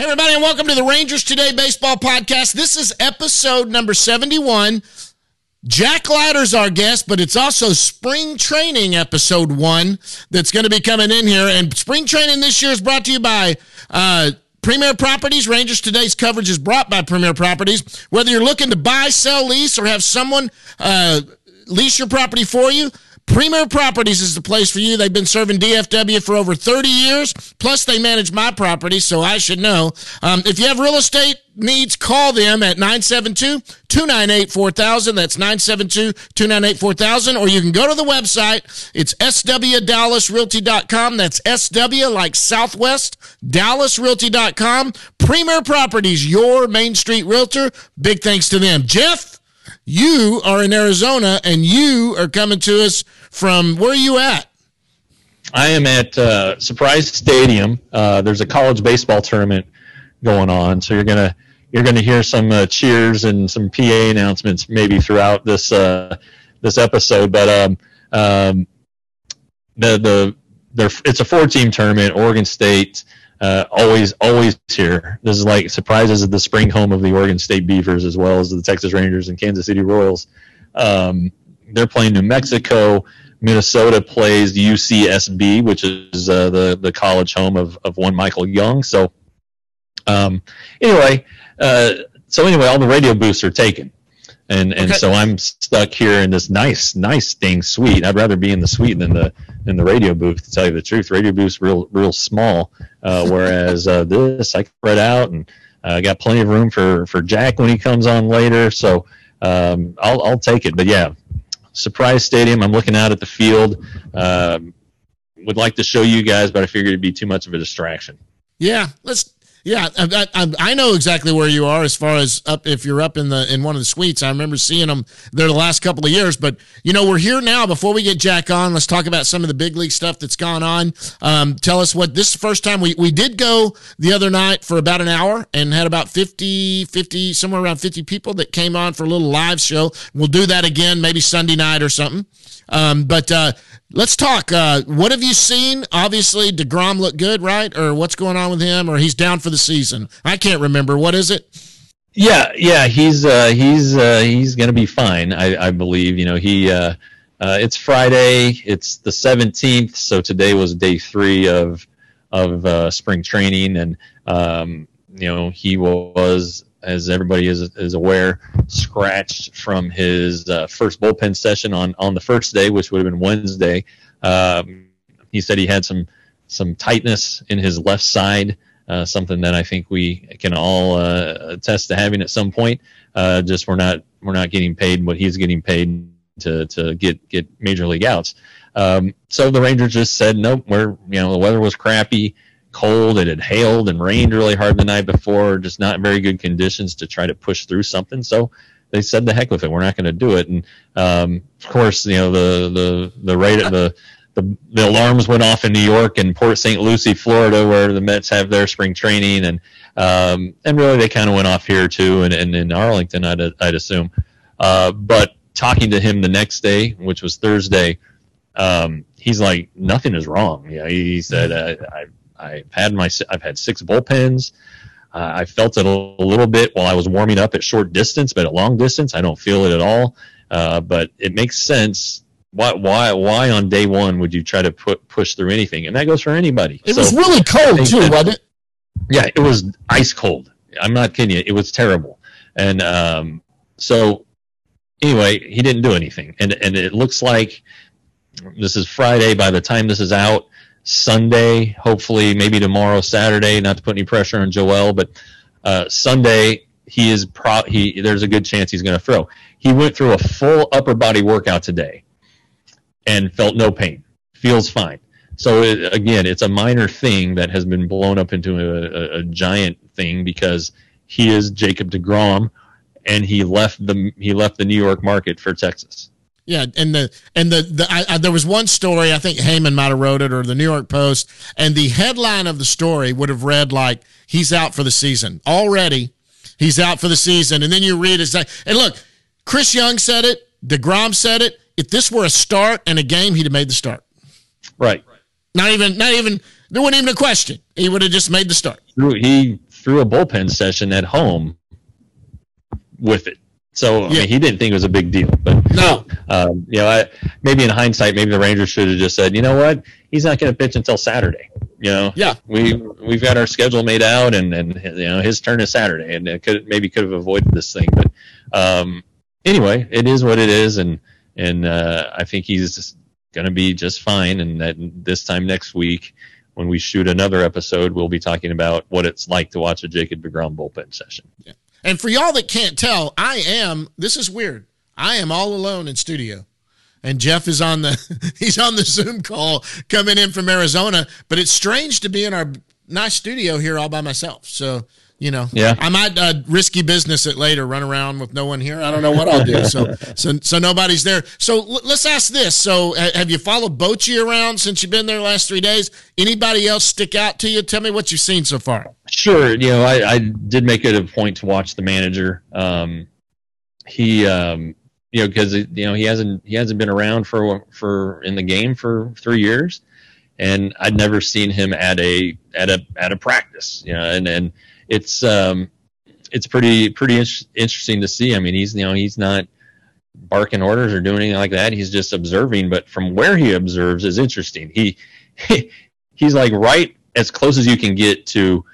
Hey, everybody, and welcome to the Rangers Today Baseball Podcast. This is episode number 71. Jack Leiter's our guest, but it's also spring training episode one that's going to be coming in here. And spring training this year is brought to you by uh, Premier Properties. Rangers Today's coverage is brought by Premier Properties. Whether you're looking to buy, sell, lease, or have someone uh, lease your property for you, Premier Properties is the place for you. They've been serving DFW for over 30 years. Plus, they manage my property, so I should know. Um, if you have real estate needs, call them at 972 298 4000. That's 972 298 4000. Or you can go to the website. It's swdallasrealty.com. That's SW like Southwest, dallasrealty.com. Premier Properties, your Main Street realtor. Big thanks to them. Jeff? You are in Arizona and you are coming to us from where are you at? I am at uh, Surprise Stadium. Uh, there's a college baseball tournament going on, so you're gonna you're gonna hear some uh, cheers and some PA announcements maybe throughout this uh, this episode. But um, um, the the it's a four team tournament. Oregon State uh, always always here. This is like surprises at the spring home of the Oregon State Beavers as well as the Texas Rangers and Kansas City Royals. Um, they're playing New Mexico. Minnesota plays UCSB, which is uh, the the college home of, of one Michael Young. So um, anyway, uh, so anyway, all the radio booths are taken and and okay. so I'm stuck here in this nice nice dang suite. I'd rather be in the suite than the than the radio booth. To tell you the truth, radio booth's real real small, uh, whereas uh, this I spread out and uh, got plenty of room for for Jack when he comes on later. So um, I'll I'll take it. But yeah, surprise stadium. I'm looking out at the field. Um, would like to show you guys, but I figured it'd be too much of a distraction. Yeah, let's yeah, I, I, I, know exactly where you are as far as up if you're up in the in one of the suites. I remember seeing them there the last couple of years. But you know, we're here now. Before we get Jack on, let's talk about some of the big league stuff that's gone on. Um, tell us what this first time we we did go the other night for about an hour and had about 50, 50 somewhere around 50 people that came on for a little live show. We'll do that again, maybe Sunday night or something. Um, but uh, let's talk. Uh, what have you seen? Obviously, Degrom looked good, right? Or what's going on with him? Or he's down for the season? I can't remember. What is it? Yeah, yeah, he's uh, he's uh, he's gonna be fine. I, I believe. You know, he. Uh, uh, it's Friday. It's the seventeenth, so today was day three of of uh, spring training, and um, you know he was as everybody is is aware, scratched from his uh, first bullpen session on on the first day, which would have been Wednesday. Um, he said he had some some tightness in his left side, uh, something that I think we can all uh, attest to having at some point. Uh, just we're not we're not getting paid what he's getting paid to to get get major league outs. Um, so the Rangers just said nope. We're you know the weather was crappy cold. It had hailed and rained really hard the night before, just not very good conditions to try to push through something. So they said the heck with it. We're not going to do it. And um, of course, you know the the the rate the, the the alarms went off in New York and Port St. Lucie, Florida, where the Mets have their spring training, and um, and really they kind of went off here too, and, and in Arlington, I'd I'd assume. Uh, but talking to him the next day, which was Thursday, um, he's like nothing is wrong. Yeah, he, said I I've had my I've had six bullpens. Uh, I felt it a, a, little bit while I was warming up at short distance, but at long distance, I don't feel it at all. Uh, but it makes sense. Why, why, why on day one would you try to put push through anything? And that goes for anybody. It so, was really cold too, that, wasn't it? Yeah, it was ice cold. I'm not kidding you. It was terrible. And um, so, anyway, he didn't do anything. And and it looks like this is Friday. By the time this is out, Sunday, hopefully maybe tomorrow, Saturday. Not to put any pressure on Joel, but uh, Sunday he is pro. He there's a good chance he's going to throw. He went through a full upper body workout today, and felt no pain. Feels fine. So it, again, it's a minor thing that has been blown up into a, a, a giant thing because he is Jacob Degrom, and he left the he left the New York market for Texas. Yeah, and the and the, the I, I, there was one story I think Heyman might have wrote it or the New York Post, and the headline of the story would have read like he's out for the season already. He's out for the season, and then you read it. Like, and look, Chris Young said it. Degrom said it. If this were a start and a game, he'd have made the start. Right. Not even. Not even. There wasn't even a question. He would have just made the start. He threw a bullpen session at home with it. So I mean, he didn't think it was a big deal, but no, um, you know, I, maybe in hindsight, maybe the Rangers should have just said, you know what, he's not going to pitch until Saturday. You know, yeah, we we've got our schedule made out, and and you know his turn is Saturday, and it could maybe could have avoided this thing, but um, anyway, it is what it is, and and uh, I think he's going to be just fine, and that this time next week. When we shoot another episode, we'll be talking about what it's like to watch a Jacob DeGrom bullpen session. Yeah. And for y'all that can't tell, I am, this is weird. I am all alone in studio. And Jeff is on the he's on the Zoom call coming in from Arizona, but it's strange to be in our nice studio here all by myself. So you know, yeah, I might uh, risky business it later, run around with no one here. I don't know what I'll do. So, so, so nobody's there. So l- let's ask this. So, have you followed Bochy around since you've been there the last three days? Anybody else stick out to you? Tell me what you've seen so far. Sure. You know, I, I did make it a point to watch the manager. Um, he, um, you know, because you know he hasn't he hasn't been around for for in the game for three years, and I'd never seen him at a at a at a practice. You know, and and it's um, it's pretty pretty in- interesting to see. I mean, he's you know he's not barking orders or doing anything like that. He's just observing. But from where he observes is interesting. He, he he's like right as close as you can get to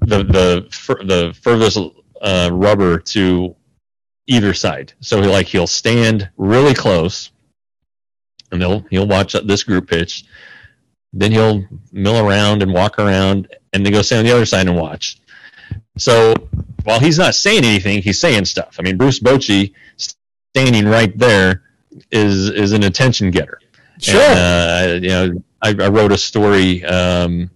the the the furthest uh, rubber to either side. So he like he'll stand really close, and he'll he'll watch this group pitch. Then he'll mill around and walk around, and then go stand on the other side and watch. So while he's not saying anything, he's saying stuff. I mean, Bruce Bochy standing right there is is an attention getter. Sure. And, uh, you know, I, I, wrote a story um,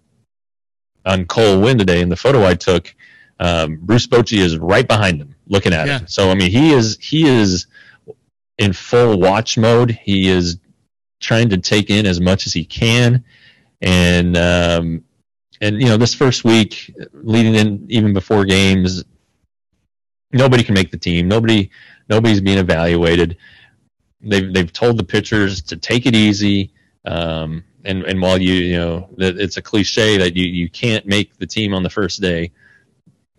on Cole Winn today, and the photo I took, um, Bruce Bochy is right behind him, looking at yeah. him. So I mean, he is he is in full watch mode. He is trying to take in as much as he can, and um, and you know this first week leading in even before games nobody can make the team. Nobody nobody's being evaluated. They've they've told the pitchers to take it easy. Um, and and while you you know it's a cliche that you you can't make the team on the first day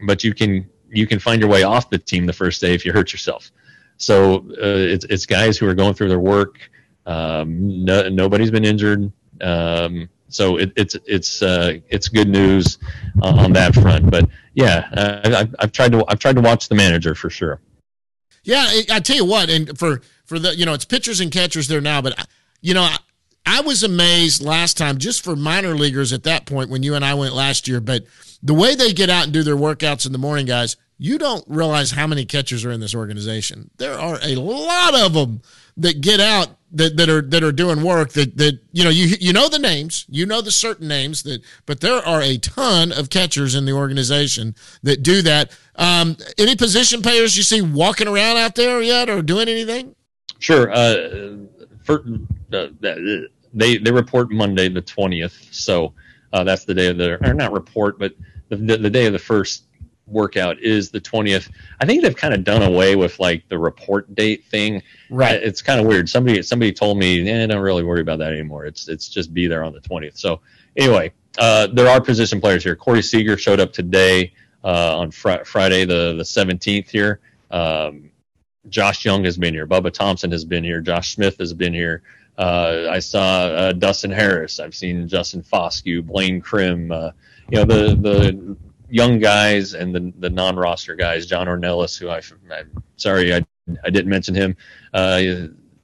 but you can you can find your way off the team the first day if you hurt yourself. So uh, it's it's guys who are going through their work um, no, nobody's been injured um, so it, it's it's uh, it's good news on that front. But yeah, uh, I've, I've tried to I've tried to watch the manager for sure. Yeah, I tell you what, and for for the you know it's pitchers and catchers there now, but you know I, I was amazed last time just for minor leaguers at that point when you and I went last year, but the way they get out and do their workouts in the morning, guys, you don't realize how many catchers are in this organization. There are a lot of them that get out that, that are that are doing work that that you know you you know the names you know the certain names that but there are a ton of catchers in the organization that do that. Um, any position players you see walking around out there yet or doing anything? Sure. Uh, for, uh, they they report monday the 20th so uh, that's the day of the or not report but the, the, the day of the first workout is the 20th. I think they've kind of done away with like the report date thing. Right. It's kind of weird. Somebody somebody told me, eh, don't really worry about that anymore. It's it's just be there on the 20th. So anyway, uh, there are position players here. Corey Seager showed up today uh, on fr- Friday the the 17th here. Um, Josh Jung has been here. Bubba Thompson has been here. Josh Smith has been here. Uh, I saw uh, Dustin Harris. I've seen Justin Foscue, Blaine Crim. Uh, you know the the young guys and the the non roster guys, John Ornelas, who I, I'm sorry I I didn't mention him. Uh,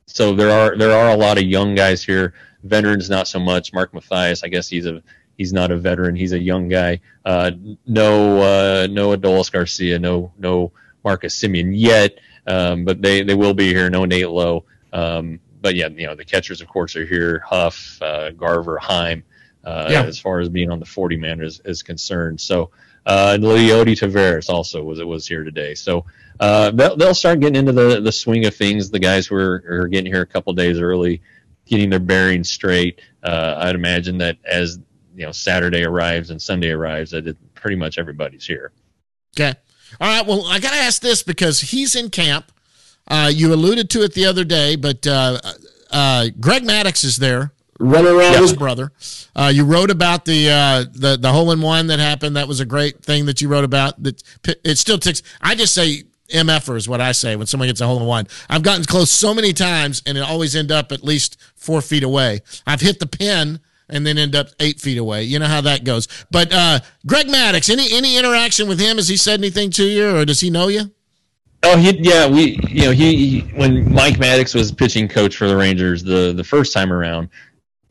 so there are there are a lot of young guys here. Veterans not so much. Mark Mathias, I guess he's a he's not a veteran. He's a young guy. Uh, no uh, no Adolis Garcia. No no Marcus Semien yet. Um, but they, they will be here. No Nate Lowe. Um, but yeah, you know the catchers of course are here. Huff, uh, Garver, Heim. Uh, yeah. As far as being on the 40 man is, is concerned, so Uh, Leody Taveras also was was here today. So uh, they'll, they'll start getting into the, the swing of things. The guys who are, are getting here a couple days early, getting their bearings straight. Uh, I'd imagine that as you know Saturday arrives and Sunday arrives, that it, pretty much everybody's here. Okay. All right. Well, I got to ask this because he's in camp. Uh, you alluded to it the other day, but uh, uh, Greg Maddux is there running around his brother. Uh, you wrote about the uh, the the hole in one that happened. That was a great thing that you wrote about. That it still ticks. I just say MFer is what I say when someone gets a hole in one. I've gotten close so many times and it always end up at least four feet away. I've hit the pin and then end up eight feet away. You know how that goes. But uh, Greg Maddux, any any interaction with him? Has he said anything to you, or does he know you? Oh, he yeah, we you know he, he when Mike Maddux was pitching coach for the Rangers the the first time around,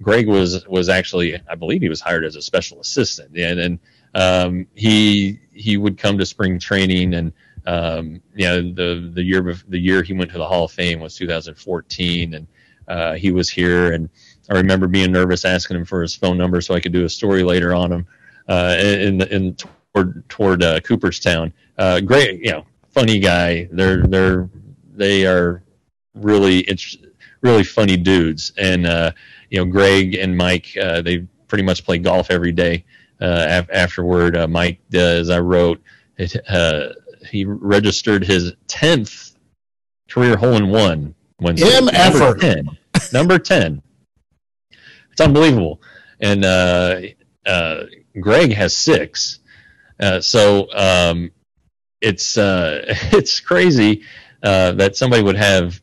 Greg was was actually I believe he was hired as a special assistant, and and um, he he would come to spring training and. Um, you know the the year the year he went to the Hall of Fame was 2014, and uh, he was here. And I remember being nervous asking him for his phone number so I could do a story later on him uh, in in toward toward uh, Cooperstown. Uh, great, you know, funny guy. They're they're they are really it's really funny dudes. And uh, you know, Greg and Mike, uh, they pretty much play golf every day. Uh, af- afterward, uh, Mike as I wrote. It, uh, he registered his tenth career hole in one when him number ten. number ten. It's unbelievable. And uh, uh, Greg has six. Uh, so um, it's uh, it's crazy uh, that somebody would have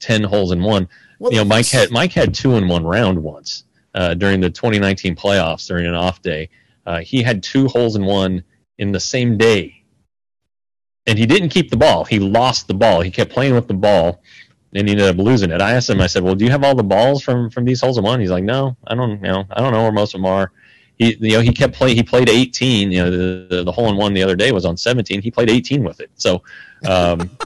ten holes in one. You know, Mike had Mike had two in one round once uh, during the 2019 playoffs during an off day. Uh, he had two holes in one in the same day, and he didn't keep the ball. He lost the ball. He kept playing with the ball, and he ended up losing it. I asked him. I said, "Well, do you have all the balls from from these holes in one?" He's like, "No, I don't. You know, I don't know where most of them are." he you know he kept playing. He played 18. You know the, the, the hole in one the other day was on 17. He played 18 with it. So. Um,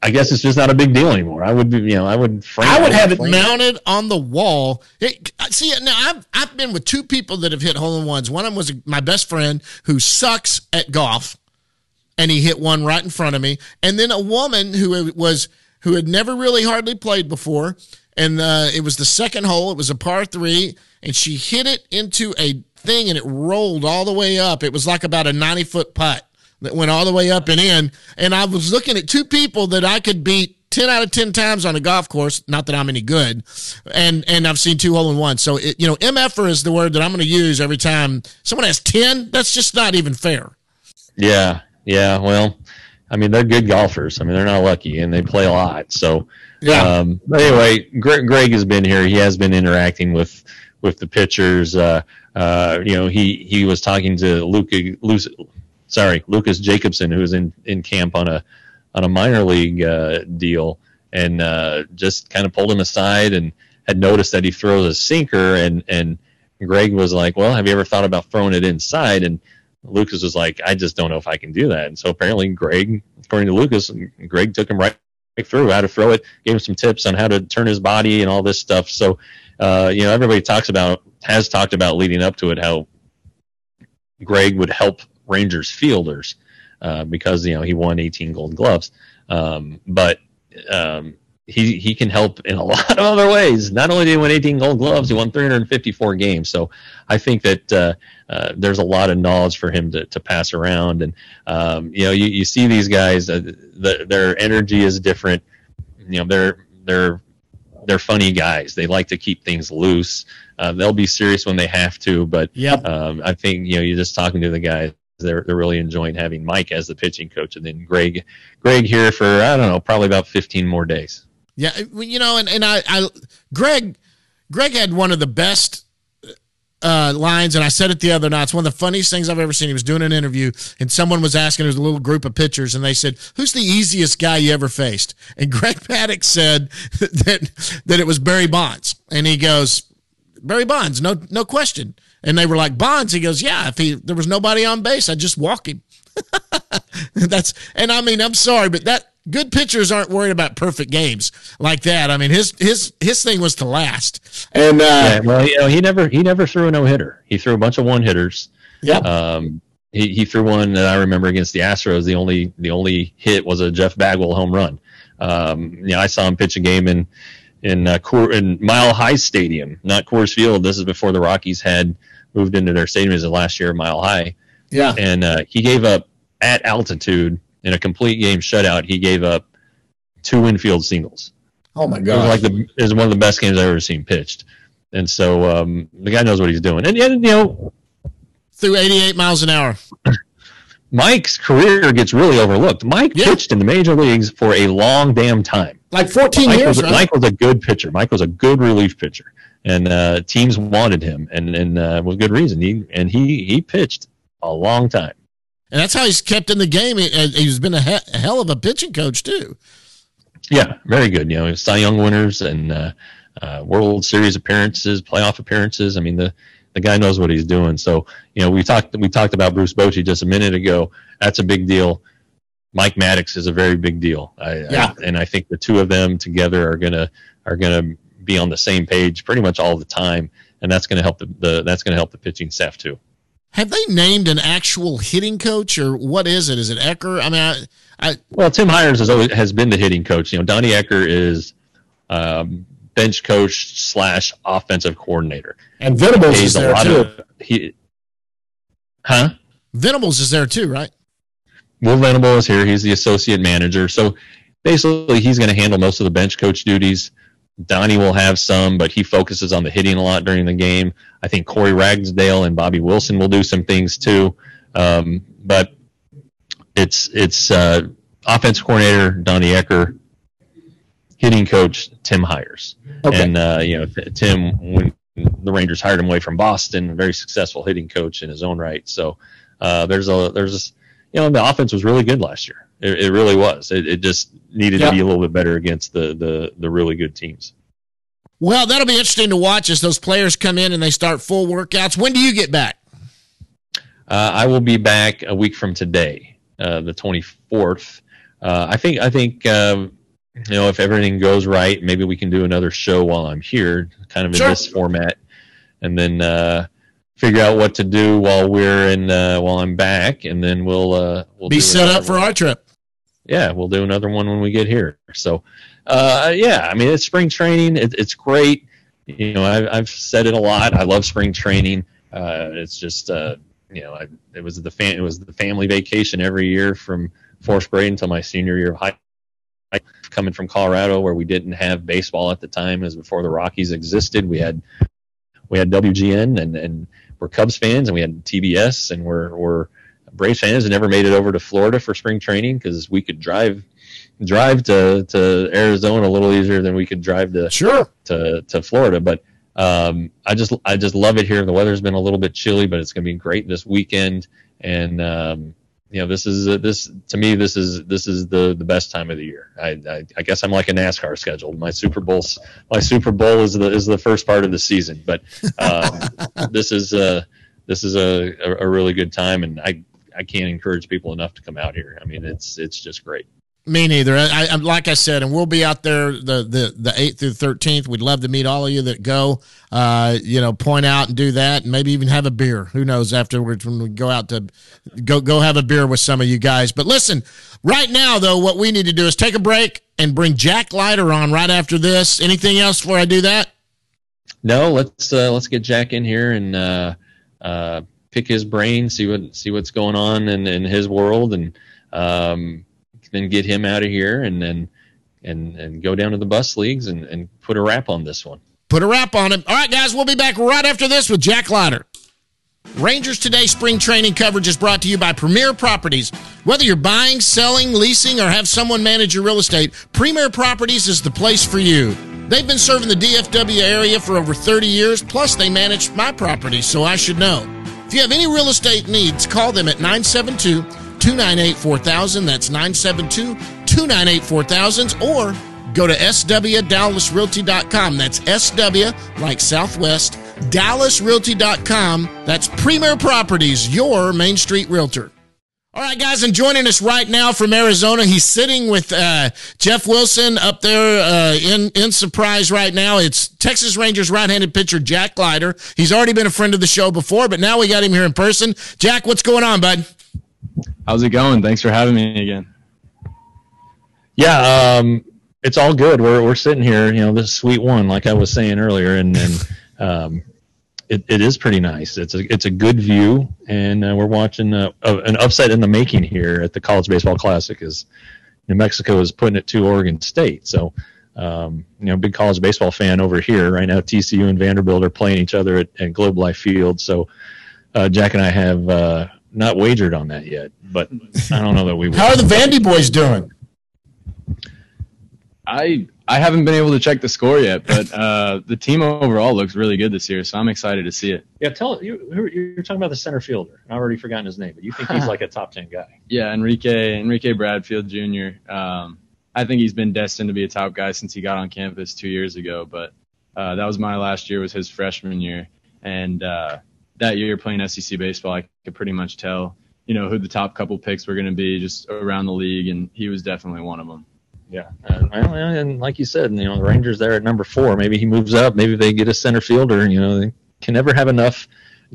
I guess it's just not a big deal anymore. I would, be, you know, I would. I would have it mounted on the wall. It, see, now I've I've been with two people that have hit hole in ones. One of them was my best friend who sucks at golf, and he hit one right in front of me. And then a woman who was who had never really hardly played before, and uh, it was the second hole. It was a par three, and she hit it into a thing, and it rolled all the way up. It was like about a ninety foot putt that went all the way up and in. And I was looking at two people that I could beat 10 out of 10 times on a golf course. Not that I'm any good. And, and I've seen two hole in one. So, it, you know, MFer is the word that I'm going to use every time someone has 10. That's just not even fair. Yeah. Yeah. Well, I mean, they're good golfers. I mean, they're not lucky and they play a lot. So, yeah. Um, but anyway, Greg, Greg, has been here. He has been interacting with with the pitchers. Uh, uh, you know, he he was talking to Luke, Luke sorry, Lucas Jacobson, who was in in camp on a on a minor league uh, deal, and uh, just kind of pulled him aside and had noticed that he throws a sinker, and and Greg was like, "Well, have you ever thought about throwing it inside?" And Lucas was like, "I just don't know if I can do that." And so apparently, Greg, according to Lucas, Greg took him right through how to throw it, gave him some tips on how to turn his body and all this stuff. So, uh, you know, everybody talks about has talked about leading up to it how Greg would help Rangers fielders uh, because you know he won 18 Gold Gloves, um, but um, he he can help in a lot of other ways. Not only did he win 18 Gold Gloves, he won 354 games. So I think that uh, uh, there's a lot of knowledge for him to, to pass around, and um, you know you, you see these guys, uh, the, their energy is different. You know they're they're they're funny guys. They like to keep things loose. Uh, they'll be serious when they have to, but yep. um, I think you know you're just talking to the guys they're they're really enjoying having Mike as the pitching coach, and then Greg Greg here for I don't know probably about 15 more days. Yeah, you know, and and I, I Greg Greg had one of the best uh, lines, and I said it the other night. It's one of the funniest things I've ever seen. He was doing an interview, and someone was asking. A little group of pitchers, and they said, "Who's the easiest guy you ever faced?" And Greg Maddux said that that it was Barry Bonds, and he goes, "Barry Bonds, no no question." And they were like, Bonds. He goes, Yeah, if he there was nobody on base, I'd just walk him. That's and I mean, I'm sorry, but that good pitchers aren't worried about perfect games like that. I mean, his his his thing was to last. And uh, yeah, well, you know, he never he never threw a no hitter. He threw a bunch of one hitters. Yeah. Um, he, he threw one that I remember against the Astros. The only the only hit was a Jeff Bagwell home run. Um, you know, I saw him pitch a game in in uh, Coor, in Mile High Stadium, not Coors Field. This is before the Rockies had moved into their stadium as the last year, Mile High. Yeah, and uh, he gave up at altitude in a complete game shutout. He gave up two infield singles. Oh my god! It was like the it was one of the best games I've ever seen pitched. And so um, the guy knows what he's doing. And, and you know, through 88 miles an hour. Mike's career gets really overlooked. Mike yeah. pitched in the major leagues for a long damn time. Like 14 Mike years, was, right? Mike was a good pitcher. Mike was a good relief pitcher. And uh, teams wanted him, and and uh, with good reason. He and he he pitched a long time, and that's how he's kept in the game. He, has been a, he- a, hell of a pitching coach too. Yeah, very good. You know, Cy Young winners and uh, uh, World Series appearances, playoff appearances. I mean, the the guy knows what he's doing. So, you know, we talked we talked about Bruce Bochy just a minute ago. That's a big deal. Mike Maddux is a very big deal. I, yeah. I, and I think the two of them together are gonna are gonna be on the same page pretty much all the time, and that's gonna help the, the that's gonna help the pitching staff too. Have they named an actual hitting coach, or what is it? Is it Ecker? I mean, I, I well, Tim Hyers has always has been the hitting coach. You know, Donnie Ecker is um, bench coach slash offensive coordinator. And Venables is there too. Of, he, huh? Venables is there too, right? Will Venable is here. He's the associate manager. So basically, he's going to handle most of the bench coach duties. Donnie will have some, but he focuses on the hitting a lot during the game. I think Corey Ragsdale and Bobby Wilson will do some things too. Um, but it's it's uh, offensive coordinator Donnie Ecker, hitting coach Tim Hyers. Okay. And uh, you know, Tim when the Rangers hired him away from Boston, a very successful hitting coach in his own right. So uh, there's a there's you know the offense was really good last year. It, it really was. It, it just needed to be a little bit better against the the the really good teams. Well, that'll be interesting to watch as those players come in and they start full workouts. When do you get back? Uh, I will be back a week from today, uh, the 24th. Uh, I think I think um, you know, if everything goes right, maybe we can do another show while I'm here, kind of in sure. this format, and then uh, figure out what to do while we're in uh, while I'm back, and then we'll uh, we'll be set up for our trip. Yeah, we'll do another one when we get here. So, uh, yeah, I mean, it's spring training. It, it's great. You know, I've, I've said it a lot. I love spring training. Uh, it's just, uh, you know, I, it was the fam- it was the family vacation every year from fourth grade until my senior year of high coming from Colorado where we didn't have baseball at the time as before the Rockies existed. We had we had WGN and and we're Cubs fans and we had TBS and we're we're Braves fans and never made it over to Florida for spring training because we could drive drive to, to Arizona a little easier than we could drive to sure to, to Florida. But um, I just I just love it here. The weather's been a little bit chilly, but it's going to be great this weekend. And um, you know, this is uh, this to me. This is this is the the best time of the year. I, I, I guess I'm like a NASCAR schedule. My Super Bowl my Super Bowl is the is the first part of the season, but um, this is uh this is a, a, a really good time, and I I can't encourage people enough to come out here. I mean, it's it's just great. Me neither. I, I, like I said, and we'll be out there the the the eighth through thirteenth. We'd love to meet all of you that go. Uh, you know, point out and do that, and maybe even have a beer. Who knows afterwards when we go out to go go have a beer with some of you guys. But listen, right now though, what we need to do is take a break and bring Jack Leiter on right after this. Anything else before I do that? No, let's uh, let's get Jack in here and uh, uh, pick his brain, see what see what's going on in, in his world, and. Um, then get him out of here and then and and go down to the bus leagues and, and put a wrap on this one. Put a wrap on him. All right, guys, we'll be back right after this with Jack Leiter. Rangers Today spring training coverage is brought to you by Premier Properties. Whether you're buying, selling, leasing, or have someone manage your real estate, Premier Properties is the place for you. They've been serving the DFW area for over 30 years, plus they manage my property, so I should know. If you have any real estate needs, call them at 972 298 4000. That's 972 298 4000. Or go to swdallasrealty.com. That's SW like Southwest, dallasrealty.com. That's Premier Properties, your Main Street Realtor. All right, guys, and joining us right now from Arizona, he's sitting with uh, Jeff Wilson up there uh, in in surprise right now. It's Texas Rangers right-handed pitcher Jack Leiter. He's already been a friend of the show before, but now we got him here in person. Jack, what's going on, bud? How's it going? Thanks for having me again. Yeah, um, it's all good. We're we're sitting here, you know, this sweet one, like I was saying earlier, and and um, it, it is pretty nice. It's a it's a good view, and uh, we're watching uh, an upset in the making here at the College Baseball Classic. Is New Mexico is putting it to Oregon State, so um, you know, big college baseball fan over here right now. TCU and Vanderbilt are playing each other at, at Globe Life Field, so uh, Jack and I have uh, not wagered on that yet, but I don't know that we. Will. How are the Vandy boys doing? I I haven't been able to check the score yet, but uh, the team overall looks really good this year, so I'm excited to see it. Yeah, tell you you're talking about the center fielder. I've already forgotten his name, but you think he's like a top ten guy? Yeah, Enrique Enrique Bradfield Jr. Um, I think he's been destined to be a top guy since he got on campus two years ago. But uh, that was my last year, was his freshman year, and uh, that year playing SEC baseball, I could pretty much tell, you know, who the top couple picks were going to be just around the league, and he was definitely one of them. Yeah, and, and like you said, you know, the Rangers there at number four. Maybe he moves up. Maybe they get a center fielder. You know, they can never have enough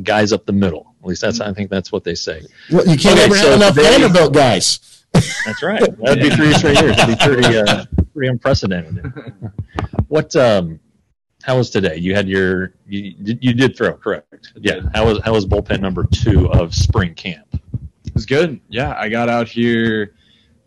guys up the middle. At least that's I think that's what they say. Well, you can't Okay, ever so have enough today- Vanderbilt guys. That's right. That'd be three straight years. That'd be pretty uh, pretty unprecedented. What um, how was today? You had your you you did throw correct? Yeah. How was how was bullpen number two of spring camp? It was good. Yeah, I got out here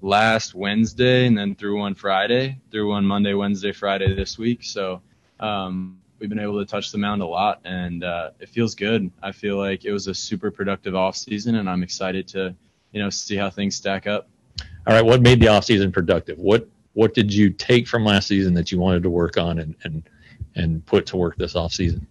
last Wednesday and then threw one Friday, threw one Monday, Wednesday, Friday this week. So um, we've been able to touch the mound a lot, and uh, it feels good. I feel like it was a super productive off season, and I'm excited to you know see how things stack up. All right. What made the offseason productive? What what did you take from last season that you wanted to work on and and and put to work this offseason?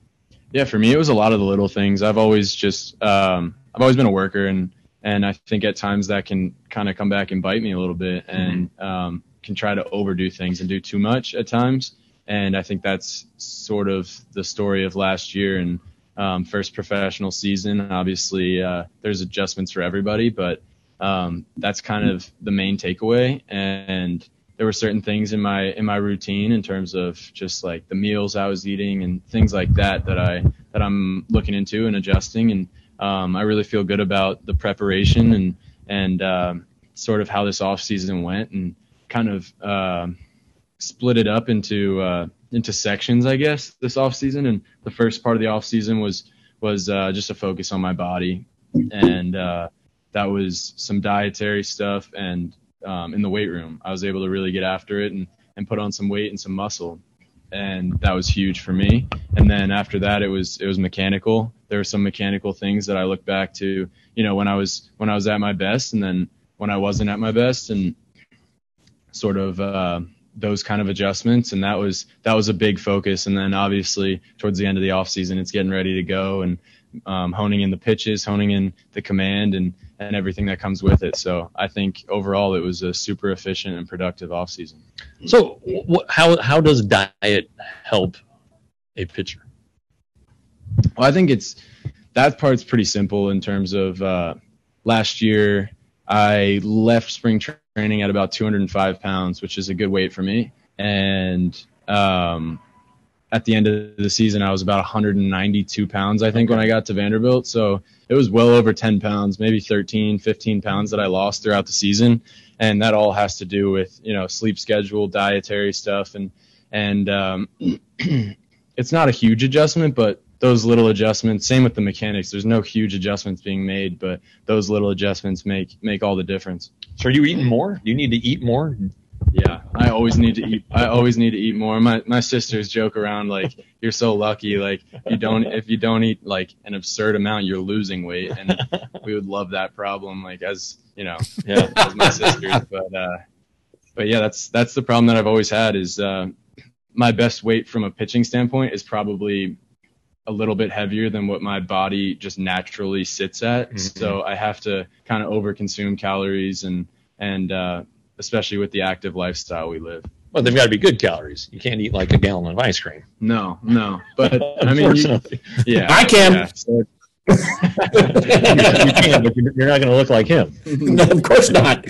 Yeah, for me, it was a lot of the little things. I've always just, um, I've always been a worker, and and I think at times that can kind of come back and bite me a little bit, and um, can try to overdo things and do too much at times. And I think that's sort of the story of last year and um, first professional season. Obviously, uh, there's adjustments for everybody, but um, that's kind of the main takeaway. And there were certain things in my in my routine in terms of just like the meals I was eating and things like that that I that I'm looking into and adjusting. And um, I really feel good about the preparation and and um, sort of how this off season went and kind of um split it up into uh, into sections, I guess, this off season. And the first part of the off season was was uh, just a focus on my body, and uh, that was some dietary stuff. And um, in the weight room, I was able to really get after it and and put on some weight and some muscle, and that was huge for me. And then after that, it was it was mechanical. There were some mechanical things that I look back to, you know, when I was when I was at my best, and then when I wasn't at my best, and sort of uh, those kind of adjustments and that was that was a big focus and then obviously towards the end of the off season it's getting ready to go and um, honing in the pitches honing in the command and and everything that comes with it so i think overall it was a super efficient and productive off season So, wh- how how does diet help a pitcher? Well, I think it's that part's pretty simple in terms of uh, last year. I left spring training at about 205 pounds, which is a good weight for me. And um, at the end of the season, I was about 192 pounds, I think, when I got to Vanderbilt. So it was well over 10 pounds, maybe 13, 15 pounds that I lost throughout the season. And that all has to do with, you know, sleep schedule, dietary stuff. And, and um, it's not a huge adjustment, but those little adjustments, same with the mechanics, there's no huge adjustments being made, but those little adjustments make, make all the difference. So, are you eating more? Do you need to eat more? Yeah, I always need to eat. I always need to eat more. My my sisters joke around like you're so lucky. Like you don't if you don't eat like an absurd amount, you're losing weight, and we would love that problem. Like as you know, Yeah. as my sisters. But uh, but yeah, that's that's the problem that I've always had. Is uh, my best weight from a pitching standpoint is probably a little bit heavier than what my body just naturally sits at. Mhm. So I have to kind of overconsume calories and and uh, especially with the active lifestyle we live. Well, they've got to be good calories. You can't eat like a gallon of ice cream. No, no. But I mean, you, Unfortunately. yeah, I can. Yeah. So you can, but you're not going to look like him. no, of course not.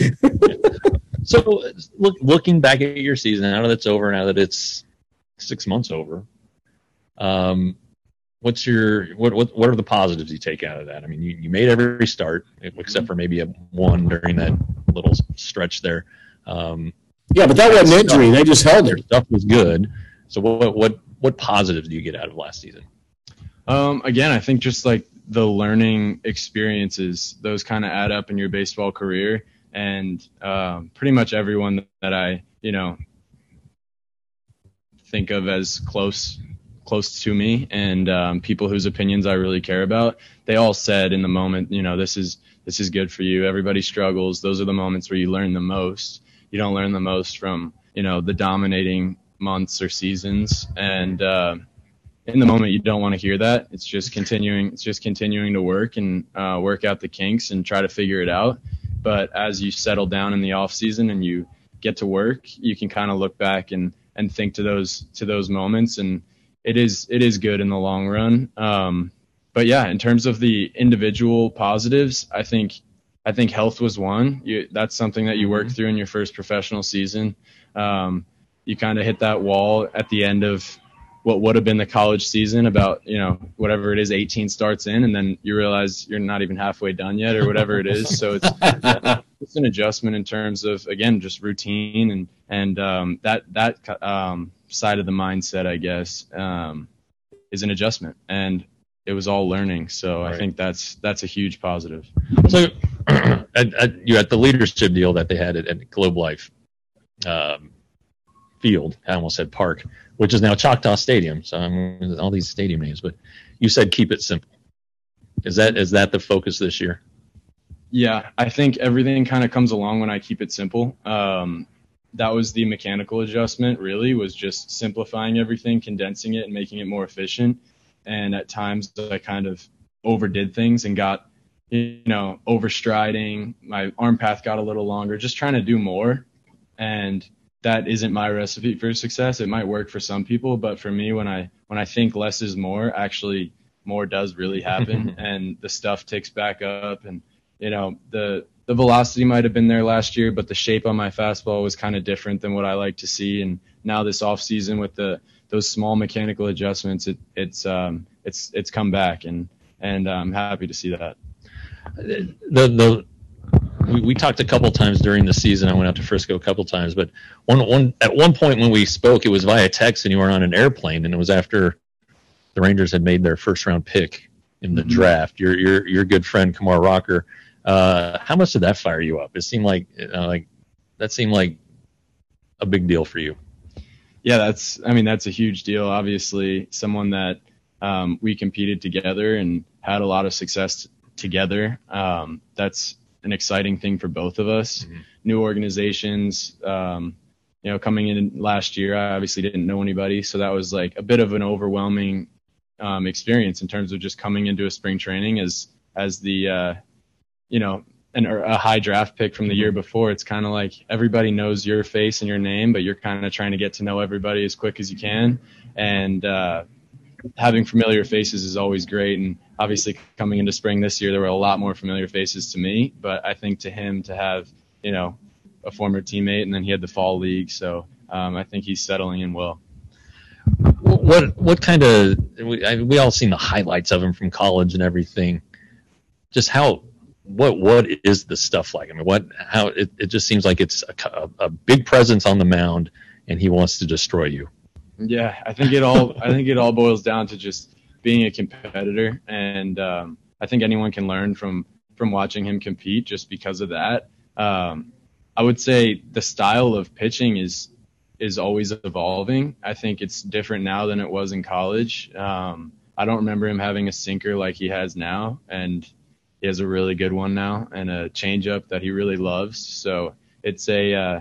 so, look, looking back at your season, now that it's over, now that it's six months over, um, what's your what, what what are the positives you take out of that? I mean, you, you made every start except for maybe a one during that little stretch there. Um, yeah, but that wasn't injury. They just held their it. stuff was good. So what what what positives do you get out of last season? Um, again, I think just like the learning experiences, those kind of add up in your baseball career. And um, pretty much everyone that I, you know, think of as close close to me and um, people whose opinions I really care about, they all said in the moment, you know, this is this is good for you. Everybody struggles. Those are the moments where you learn the most. You don't learn the most from you know the dominating months or seasons. And uh, in the moment, you don't want to hear that. It's just continuing. It's just continuing to work and uh, work out the kinks and try to figure it out. But as you settle down in the off season and you get to work, you can kind of look back and and think to those to those moments and it is it is good in the long run. Um, but yeah, in terms of the individual positives, I think I think health was one. You, that's something that you work through in your first professional season. Um, you kind of hit that wall at the end of what would have been the college season about you know whatever it is 18 starts in and then you realize you're not even halfway done yet or whatever it is. So it's it's an adjustment in terms of again just routine and and um, that that um, side of the mindset I guess um, is an adjustment. And it was all learning. So right. I think that's that's a huge positive. So at, at, you at the leadership deal that they had at, at Globe Life um, field I almost said park which is now Choctaw Stadium. So I'm all these stadium names, but you said keep it simple. Is that is that the focus this year? Yeah, I think everything kind of comes along when I keep it simple. Um, that was the mechanical adjustment. Really, was just simplifying everything, condensing it, and making it more efficient. And at times, I kind of overdid things and got, you know, overstriding. My arm path got a little longer, just trying to do more. And that isn't my recipe for success. It might work for some people, but for me, when I when I think less is more, actually more does really happen, and the stuff ticks back up. And you know, the the velocity might have been there last year, but the shape on my fastball was kind of different than what I like to see. And now this off season with the those small mechanical adjustments, it, it's um, it's it's come back, and and I'm happy to see that. The the we, we talked a couple times during the season. I went out to Frisco a couple times, but one one at one point when we spoke, it was via text, and you were on an airplane, and it was after the Rangers had made their first round pick in the mm-hmm. draft. Your your your good friend Kumar Rocker. Uh, how much did that fire you up? It seemed like uh, like that seemed like a big deal for you. Yeah, that's I mean that's a huge deal. Obviously, someone that um, we competed together and had a lot of success together. Um, that's an exciting thing for both of us. Mm-hmm. New organizations, um, you know, coming in last year, I obviously didn't know anybody, so that was like a bit of an overwhelming um, experience in terms of just coming into a spring training as as the uh, you know an, a high draft pick from the year mm-hmm. before. It's kind of like everybody knows your face and your name, but you're kind of trying to get to know everybody as quick as you can, and uh, having familiar faces is always great. And obviously, coming into spring this year, there were a lot more familiar faces to me. But I think to him to have, you know, a former teammate, and then he had the fall league, so um, I think he's settling in well. What what kind of we, I, we all seen the highlights of him from college and everything. Just how what what is the stuff like? I mean, what how it, it just seems like it's a, a big presence on the mound, and he wants to destroy you. Yeah, I think it all I think it all boils down to just being a competitor, and um, I think anyone can learn from from watching him compete just because of that. Um, I would say the style of pitching is is always evolving. I think it's different now than it was in college. Um, I don't remember him having a sinker like he has now, and he has a really good one now and a changeup that he really loves. So it's a uh,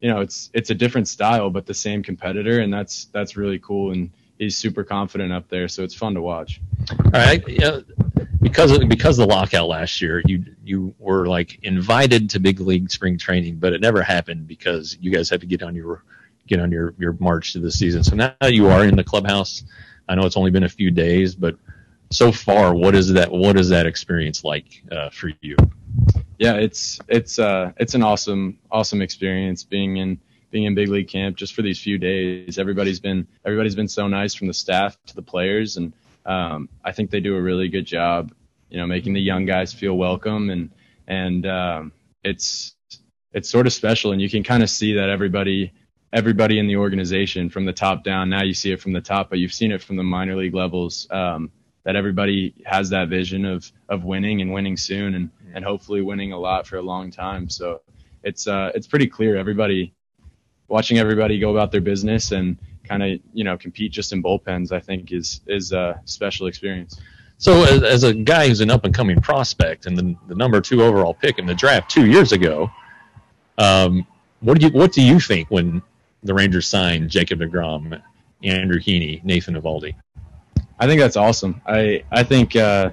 you know, it's it's a different style, but the same competitor, and that's that's really cool. And he's super confident up there, so it's fun to watch. All right, yeah, because of, because of the lockout last year, you you were like invited to big league spring training, but it never happened because you guys had to get on your get on your your march to the season. So now you are in the clubhouse. I know it's only been a few days, but so far, what is that? What is that experience like uh, for you? Yeah, it's it's uh it's an awesome awesome experience being in being in big league camp just for these few days. Everybody's been everybody's been so nice from the staff to the players, and um, I think they do a really good job, you know, making the young guys feel welcome and and um, it's it's sort of special, and you can kind of see that everybody everybody in the organization from the top down. Now you see it from the top, but you've seen it from the minor league levels. Um, that everybody has that vision of of winning and winning soon, and and hopefully winning a lot for a long time. So it's uh it's pretty clear everybody watching everybody go about their business and kind of you know compete just in bullpens. I think is is a special experience. So, as, as a guy who's an up and coming prospect and the, the number two overall pick in the draft two years ago, um, what do you what do you think when the Rangers signed Jacob Degrom, Andrew Heaney, Nathan Eovaldi? I think that's awesome. I I think uh,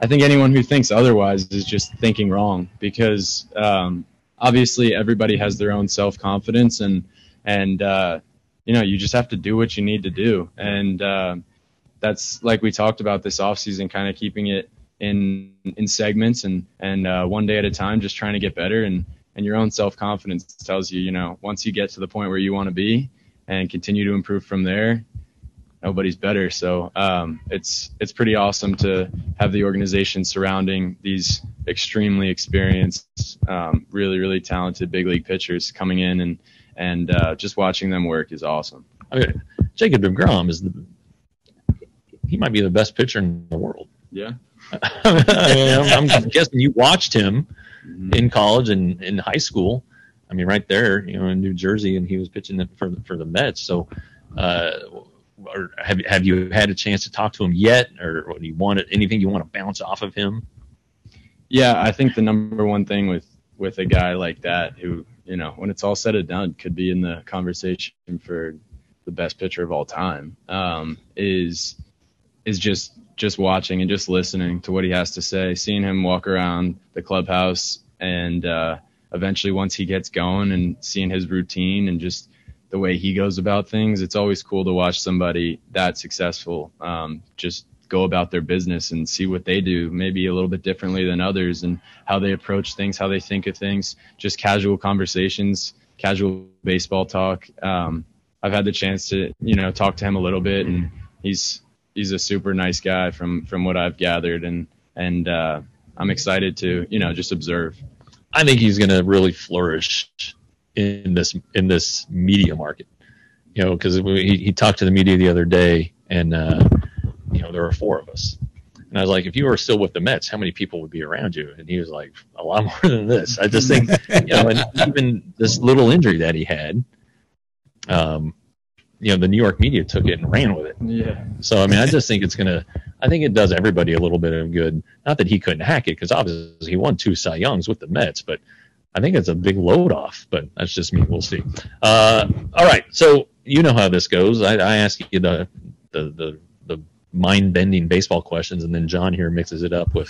I think anyone who thinks otherwise is just thinking wrong because um, obviously everybody has their own self confidence and and uh, you know you just have to do what you need to do. And uh, that's like we talked about this offseason kind of keeping it in in segments and and uh, one day at a time just trying to get better. And and your own self confidence tells you you know once you get to the point where you want to be and continue to improve from there nobody's better. So um, it's it's pretty awesome to have the organization surrounding these extremely experienced, um, really really talented big league pitchers coming in and and uh, just watching them work is awesome. I mean, Jacob Degrom is the he might be the best pitcher in the world. Yeah. I'm, I'm guessing you watched him Mm-hmm. in college and in high school. I mean, right there, you know, in New Jersey, and he was pitching for the for the Mets. So, uh, or have have you had a chance to talk to him yet, or do you want anything you want to bounce off of him? Yeah, I think the number one thing with with a guy like that who you know when it's all said and done could be in the conversation for the best pitcher of all time um, is is just just watching and just listening to what he has to say, seeing him walk around the clubhouse, and uh, eventually once he gets going and seeing his routine and just the way he goes about things, it's always cool to watch somebody that successful um, just go about their business and see what they do, maybe a little bit differently than others, and how they approach things, how they think of things, just casual conversations, casual baseball talk. Um, I've had the chance to, you know, talk to him a little bit, and he's he's a super nice guy from from what I've gathered, and and uh, I'm excited to, you know, just observe. I think he's going to really flourish in this in this media market. You know, because he, he talked to the media the other day, and uh, you know there were four of us, and I was like, if you were still with the Mets, how many people would be around you? And he was like, a lot more than this. I just think, you know, and even this little injury that he had, um, you know, the New York media took it and ran with it. Yeah. So I mean, I just think it's gonna. I think it does everybody a little bit of good. Not that he couldn't hack it, because obviously he won two Cy Youngs with the Mets, but I think it's a big load off. But that's just me. We'll see. Uh, all right. So you know how this goes. I, I ask you the the the, the mind bending baseball questions, and then John here mixes it up with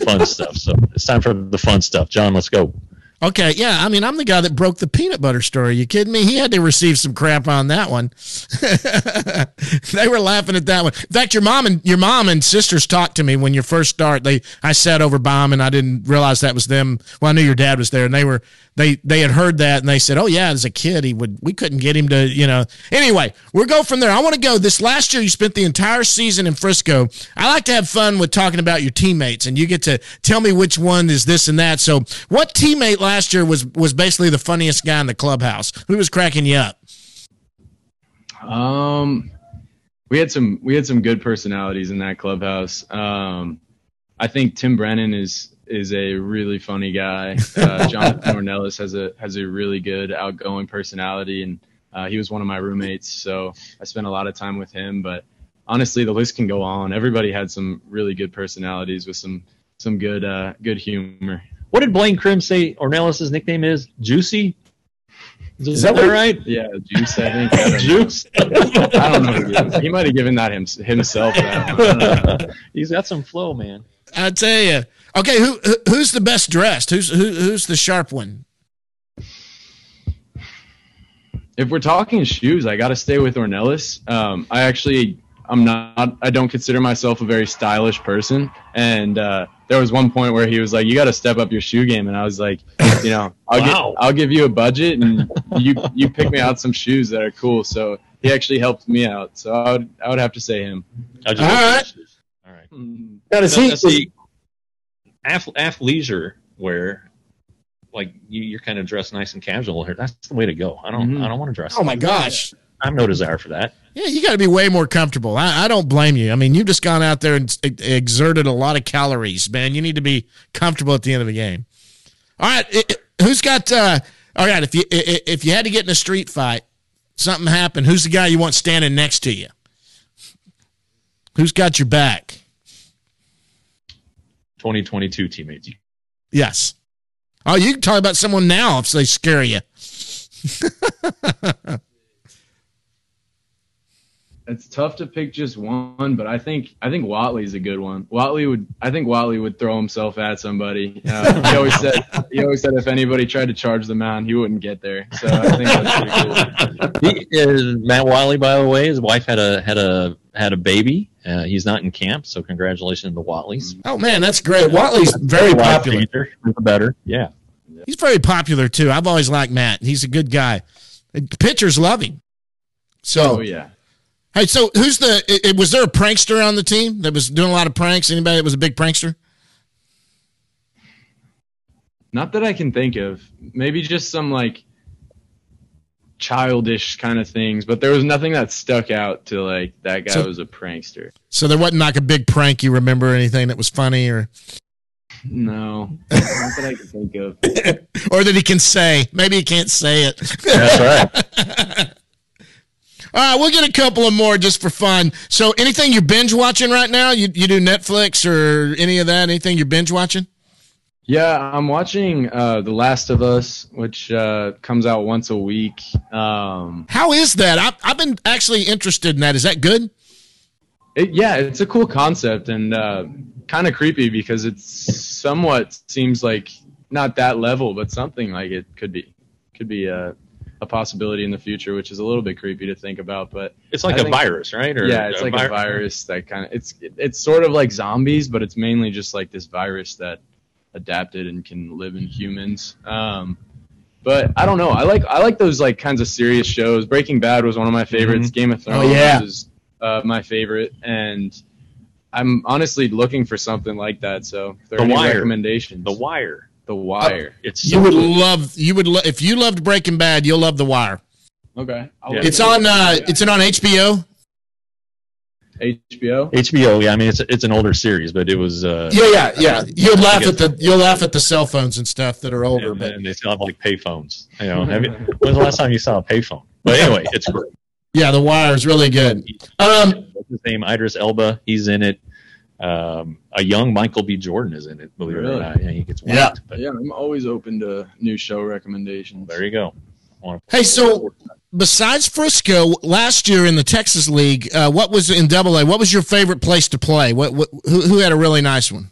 fun stuff. So it's time for the fun stuff. John, let's go. Okay, yeah. I mean, I'm the guy that broke the peanut butter story. You kidding me? He had to receive some crap on that one. they were laughing at that one. In fact, your mom and your mom and sisters talked to me when you first start. They I sat over by them and I didn't realize that was them. Well, I knew your dad was there, and they were they they had heard that and they said, "Oh yeah, as a kid, he would. We couldn't get him to, you know." Anyway, we'll go from there. I want to go. This last year, you spent the entire season in Frisco. I like to have fun with talking about your teammates, and you get to tell me which one is this and that. So, what teammate last year was was basically the funniest guy in the clubhouse? Who was cracking you up? Um, we had some we had some good personalities in that clubhouse. Um, I think Tim Brennan is is a really funny guy. Uh, Jonathan Ornelas has a has a really good outgoing personality, and uh, he was one of my roommates, so I spent a lot of time with him. But honestly, the list can go on. Everybody had some really good personalities with some some good uh, good humor. What did Blaine Crim say Ornelas' nickname is? Juicy? Is, Is that that what- right? Yeah, Juice. I think. I don't know. Juice. I don't know. Who he, he might have given that him, himself. That one. I don't know. He's got some flow, man. I tell you. Okay, who who- who's the best dressed? Who's who, who's the sharp one? if we're talking shoes, I got to stay with Ornelas. Um, I actually I'm not. I don't consider myself a very stylish person. And uh, there was one point where he was like, "You got to step up your shoe game," and I was like, "You know, I'll Wow. get, I'll give you a budget, and you you pick me out some shoes that are cool." So he actually helped me out. So I would I would have to say him. I just All right. All right. Now, does Now, he, now, see, ath- athleisure wear, like you, you're kind of dressed nice and casual here. That's the way to go. I don't. Mhm. I don't want to dress. Oh my gosh. I have no desire for that. Yeah, you got to be way more comfortable. I, I don't blame you. I mean, you've just gone out there and s- exerted a lot of calories, man. You need to be comfortable at the end of the game. All right, i- i- who's got? Uh, all right, if you if you had to get in a street fight, something happened. Who's the guy you want standing next to you? Who's got your back? 2022 teammates. Yes. Oh, you can talk about someone now if they scare you. It's tough to pick just one, but I think I think Whatley's a good one. Whatley would I think Whatley would throw himself at somebody. Uh, he always said he always said if anybody tried to charge the mound, he wouldn't get there. So I think that's pretty cool. He, uh, Matt Whatley, by the way, his wife had a had a had a baby. Uh, he's not in camp, so congratulations to Whatleys. Oh man, that's great. Whatley's very popular. The better, yeah. He's very popular too. I've always liked Matt. He's a good guy. And Pitchers love him. So, Oh yeah. Hey, so who's the? It, it- was there a prankster on the team that was doing a lot of pranks? Anybody that was a big prankster? Not that I can think of. Maybe just some like childish kind of things, but there was nothing that stuck out to like that guy So- was a prankster. So there wasn't like a big prank you remember or anything that was funny or No, not that I can think of. or that he can say. Maybe he can't say it. That's right. All right, we'll get a couple of more just for fun. So anything you're binge watching right now? You you do Netflix or any of that? Anything you're binge watching? Yeah, I'm watching uh, The Last of Us, which uh, comes out once a week. Um, How is that? I, I've been actually interested in that. Is that good? it, yeah, it's a cool concept and uh, kind of creepy because it's somewhat seems like not that level, but something like it could be could be a, a possibility in the future, which is a little bit creepy to think about. But It's like I a think- virus, right? Or yeah, it's like a virus that kind of it's it's sort of like zombies, but it's mainly just like this virus that adapted and can live in humans. Um, but I don't know. I like I like those like kinds of serious shows. Breaking Bad was one of my favorites. Game of Thrones oh, yeah. is uh, my favorite, and I'm honestly looking for something like that. So if there are The any Wire. recommendations, The Wire. The Wire. It's You would good. love you would lo- if you loved Breaking Bad, you'll love The Wire. Okay, Yeah. It's on uh it's on HBO. HBO. HBO. Yeah, I mean it's it's an older series, but it was. Uh, Yeah, yeah, yeah. You'll laugh at the you'll laugh at the cell phones and stuff that are older, and, but and they still have like payphones. You know, have you, when's the last time you saw a payphone? But anyway, it's great. yeah, The Wire is really good. Um What's his name? Idris Elba. He's in it. Um, a young Michael B. Jordan is in it. Believe it or not, yeah, he gets Yeah. But Yeah, I'm always open to new show recommendations. there you go. Hey, so besides Frisco, last year in the Texas League, uh, what was in Double A? What was your favorite place to play? What, what who, who had a really nice one?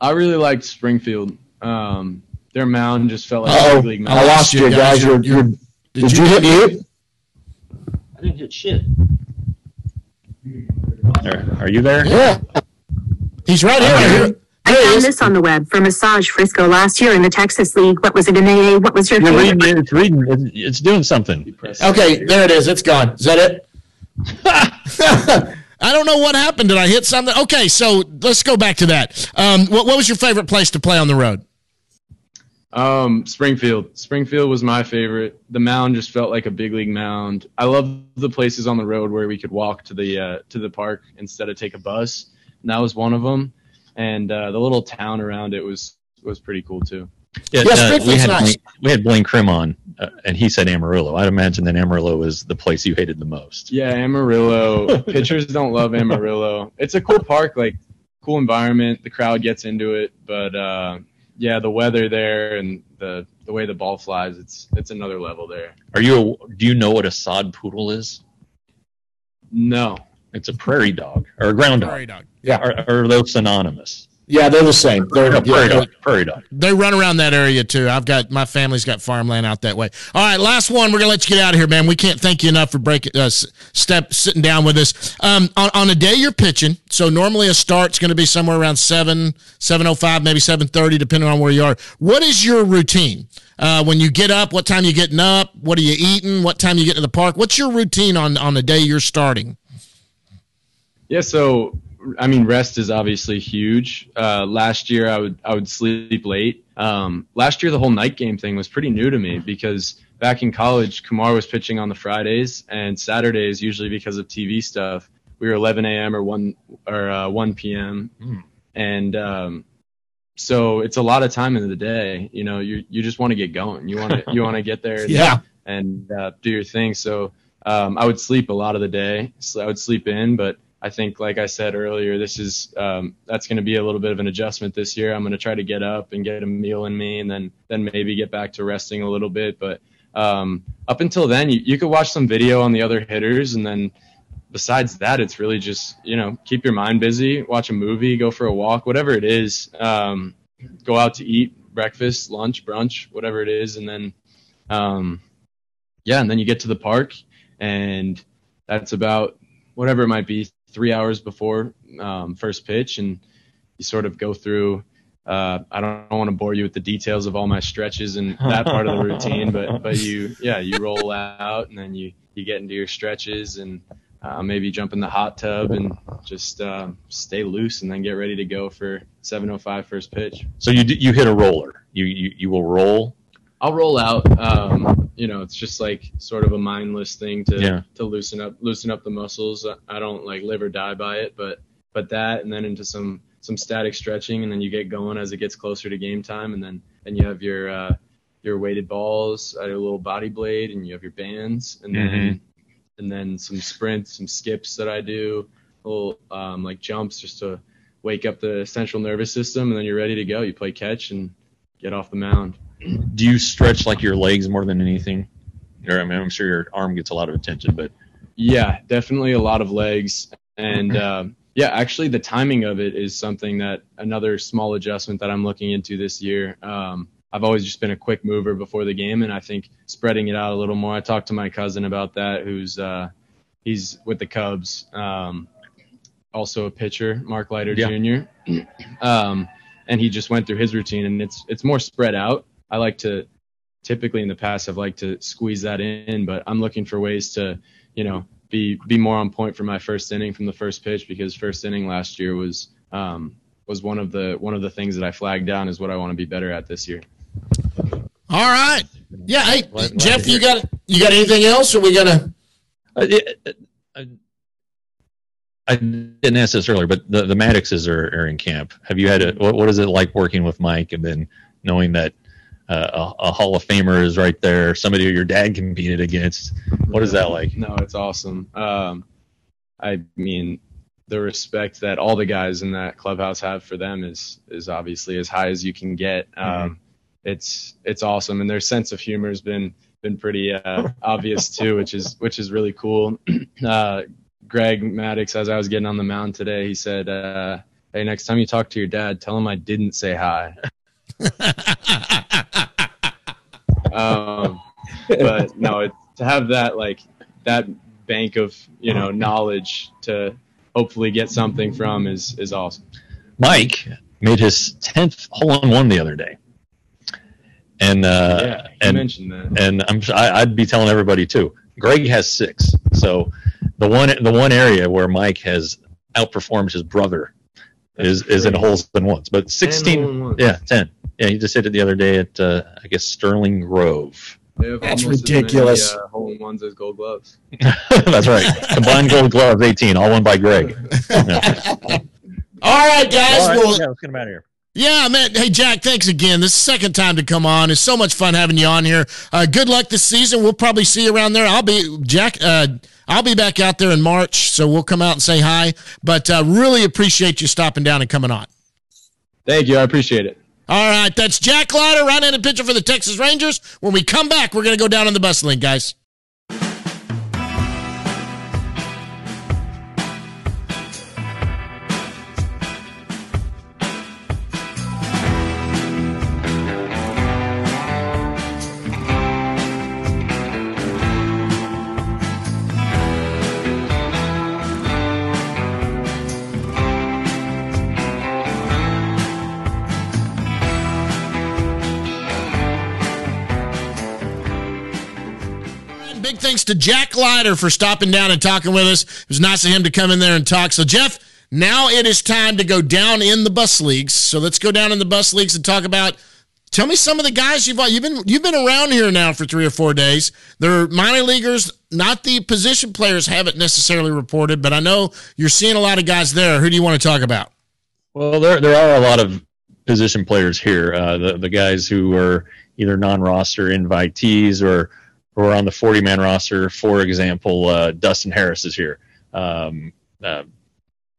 I really liked Springfield. Um, their mound just felt like a oh, big league mound. I lost you guys. You're, you're, Did, did you hit mute? I didn't hit shit. Are, are you there? Yeah. He's right here. Here- I found is. this on the web for Massage Frisco last year in the Texas League. What was it in AA? What was your You're favorite? reading. It's reading. It's, it's doing something. Okay, there it is. It's gone. Is that it? I don't know what happened. Did I hit something? Okay, so let's go back to that. Um, what, what was your favorite place to play on the road? Um, Springfield. Springfield was my favorite. The mound just felt like a big league mound. I love the places on the road where we could walk to the uh, to the park instead of take a bus. And that was one of them. And uh, the little town around it was was pretty cool too. Yeah, Yeah, uh, we had nice. Blaine, we had Blaine Crim on, uh, and he said Amarillo. I'd imagine that Amarillo was the place you hated the most. Yeah, Amarillo. Pitchers don't love Amarillo. It's a cool park, like cool environment. The crowd gets into it, but uh, yeah, the weather there and the the way the ball flies, it's it's another level there. Are you? A, do you know what a sod poodle is? No, It's a prairie dog or a ground dog. Prairie dog. Yeah. Are, are those synonymous? Yeah, they're the same. They're No, prairie yeah, dog. Prairie dog. They run around that area too. I've got my family's got farmland out that way. All right, last one. We're gonna let you get out of here, man. We can't thank you enough for breaking uh, step sitting down with us. Um, on, on a day you're pitching, so normally a start's going to be somewhere around seven, seven oh five, maybe seven thirty, depending on where you are. What is your routine uh, when you get up? What time you getting up? What are you eating? What time you get to the park? What's your routine on on the day you're starting? Yeah, so I mean, rest is obviously huge. Uh, last year, I would I would sleep late. Um, last year, the whole night game thing was pretty new to me because back in college, Kumar was pitching on the Fridays and Saturdays, usually because of TV stuff. We were 11 a.m. or 1 or uh, 1 p.m. and um, so it's a lot of time in the day. You know, you you just want to get going. You want to you want to get there. and- Yeah. and uh, do your thing. So um, I would sleep a lot of the day. So I would sleep in, but I think, like I said earlier, this is um, that's going to be a little bit of an adjustment this year. I'm going to try to get up and get a meal in me, and then then maybe get back to resting a little bit. But um, up until then, you, you could watch some video on the other hitters, and then besides that, it's really just you know keep your mind busy, watch a movie, go for a walk, whatever it is. Um, go out to eat breakfast, lunch, brunch, whatever it is, and then um, yeah, and then you get to the park, and that's about whatever it might be, three hours before um, first pitch, and you sort of go through. Uh, I don't, want to bore you with the details of all my stretches and that part of the routine, but but you yeah you roll out and then you you get into your stretches and uh, maybe jump in the hot tub and just uh, stay loose and then get ready to go for 7:05 first pitch. So you d- you hit a roller. You you, you will roll. I'll roll out. Um, you know, it's just like sort of a mindless thing to Yeah. to loosen up loosen up the muscles. I don't like live or die by it, but but that and then into some some static stretching, and then you get going as it gets closer to game time, and then and you have your uh, your weighted balls, uh, your little body blade, and you have your bands, and then and then some sprints, some skips that I do, little um, like jumps just to wake up the central nervous system, and then you're ready to go. You play catch and get off the mound. Do you stretch like your legs more than anything? Or, I mean, I'm sure your arm gets a lot of attention, but Yeah, definitely a lot of legs. And um, yeah, actually, the timing of it is something that another small adjustment that I'm looking into this year. Um, I've always just been a quick mover before the game, and I think spreading it out a little more. I talked to my cousin about that, who's uh, he's with the Cubs, um, also a pitcher, Mark Leiter Yeah. Jr. um, and he just went through his routine, and it's it's more spread out. I like to typically in the past I've liked to squeeze that in, but I'm looking for ways to, you know, be be more on point for my first inning from the first pitch because first inning last year was um, was one of the one of the things that I flagged down is what I want to be better at this year. All right. Yeah. Hey, Glad- glad Jeff, to you got you got anything else? Or we gonna? Uh, it- I, I didn't ask this earlier, but the the Madduxes are, are in camp. Have you had a what, what is it like working with Mike and then knowing that uh, a, a Hall of Famer is right there, somebody your dad competed against? What is that like? No, it's awesome. Um, I mean, the respect that all the guys in that clubhouse have for them is is obviously as high as you can get. Um, It's it's awesome, and their sense of humor has been been pretty uh, obvious too, which is which is really cool. Uh, Greg Maddux, as I was getting on the mound today, he said, uh, "Hey, next time you talk to your dad, tell him I didn't say hi." um, but no, it, to have that like that bank of you know knowledge to hopefully get something from is is awesome. Mike made his tenth hole in one the other day, and uh, yeah, and mentioned that. and I'm I, I'd be telling everybody too. Greg has six, so the one the one area where Mike has outperformed his brother is is in holes in ones, but sixteen, yeah, ten, yeah. He just hit it the other day at uh, I guess Sterling Grove. That's almost as many, ridiculous. uh, hole in ones as gold gloves. That's right. Combined gold gloves, eighteen, all won by Greg. Yeah. All right, guys. All right, Well, yeah, let's get him out of here. Yeah, man. Hey, Jack, thanks again. This is the second time to come on. It's so much fun having you on here. Uh, good luck this season. We'll probably see you around there. I'll be Jack. Uh, I'll be back out there in March, so we'll come out and say hi. But uh, really appreciate you stopping down and coming on. Thank you, I appreciate it. All right, that's Jack Leiter, right-handed pitcher for the Texas Rangers. When we come back, we're going to go down on the bus link, guys. Thanks to Jack Leiter for stopping down and talking with us. It was nice of him to come in there and talk. So, Jeff, now it is time to go down in the bus leagues. So let's go down in the bus leagues and talk about. Tell me some of the guys you've you've been you've been around here now for three or four days. They're minor leaguers, not the position players haven't necessarily reported, but I know you're seeing a lot of guys there. Who do you want to talk about? Well, there there are a lot of position players here. Uh, the the guys who are either non-roster invitees or or on the 40 man roster. For example, uh, Dustin Harris is here. Um, uh,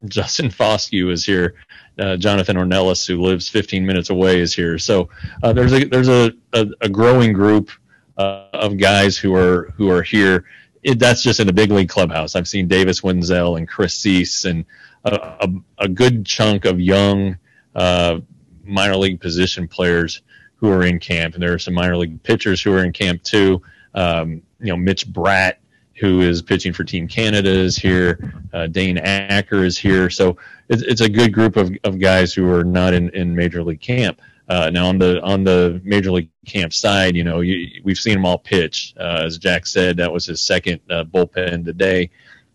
Justin Foscue is here. Uh, Jonathan Ornelas, who lives 15 minutes away, is here. So uh, there's a there's a, a, a growing group uh, of guys who are who are here. It, that's just in the big league clubhouse. I've seen Davis Wendzel and Chris Seise and a, a, a good chunk of young uh, minor league position players who are in camp, and there are some minor league pitchers who are in camp too. Um, you know, Mitch Bratt who is pitching for Team Canada, is here. Uh, Dane Acker is here. So it's, it's a good group of, of guys who are not in, in Major League camp. Uh, now on the on the Major League camp side, you know, you, we've seen them all pitch. Uh, as Jack said, that was his second uh, bullpen today.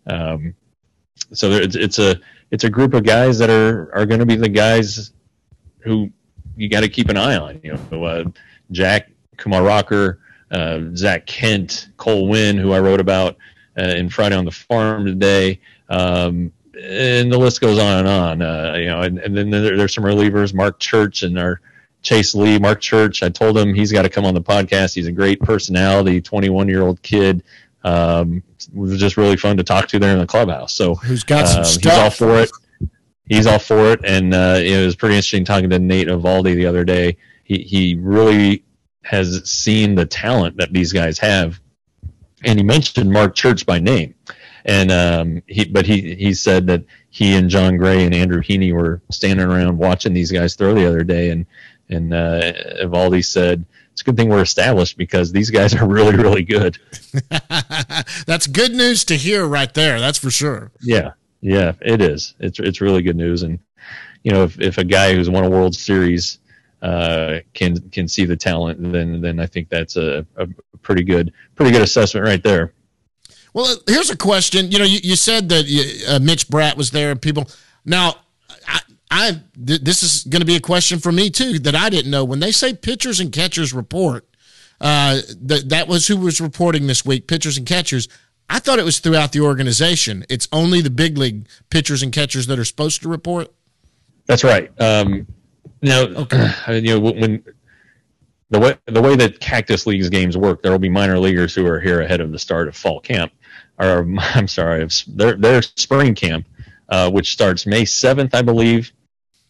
Um, so there, it's, it's a it's a group of guys that are are going to be the guys who you got to keep an eye on. You know, uh, Jack Kumar Rocker, uh, Zak Kent, Cole Winn, who I wrote about uh, in Friday on the Farm today. Um, and the list goes on and on. Uh, you know, and, and then there, there's some relievers, Marc Church and our Chase Lee. Marc Church, I told him he's got to come on the podcast. He's a great personality, 21 year old kid. Um, it was just really fun to talk to there in the clubhouse. So who's got some uh, stuff? He's all for it. He's all for it, and uh, it was pretty interesting talking to Nate Eovaldi the other day. He he really has seen the talent that these guys have, and he mentioned Marc Church by name, and um, he but he he said that he and Jon Gray and Andrew Heaney were standing around watching these guys throw the other day, and and uh, Eovaldi said it's a good thing we're established because these guys are really really good. That's good news to hear right there. That's for sure. Yeah, yeah, it is. It's it's really good news, and you know if if a guy who's won a World Series uh, can can see the talent, then then I think that's a, a pretty good pretty good assessment right there. Well, uh, here's a question. You know, you, you said that uh, Mitch Bratt was there, and people. Now, I, I th- this is going to be a question for me too that I didn't know. When they say pitchers and catchers report, uh, that that was who was reporting this week. Pitchers and catchers. I thought it was throughout the organization. It's only the big league pitchers and catchers that are supposed to report. That's right. Um, now, okay. you know when the way the way that Cactus League's games work, there will be minor leaguers who are here ahead of the start of fall camp, or I'm sorry, of their their spring camp, uh, which starts May 7th, I believe.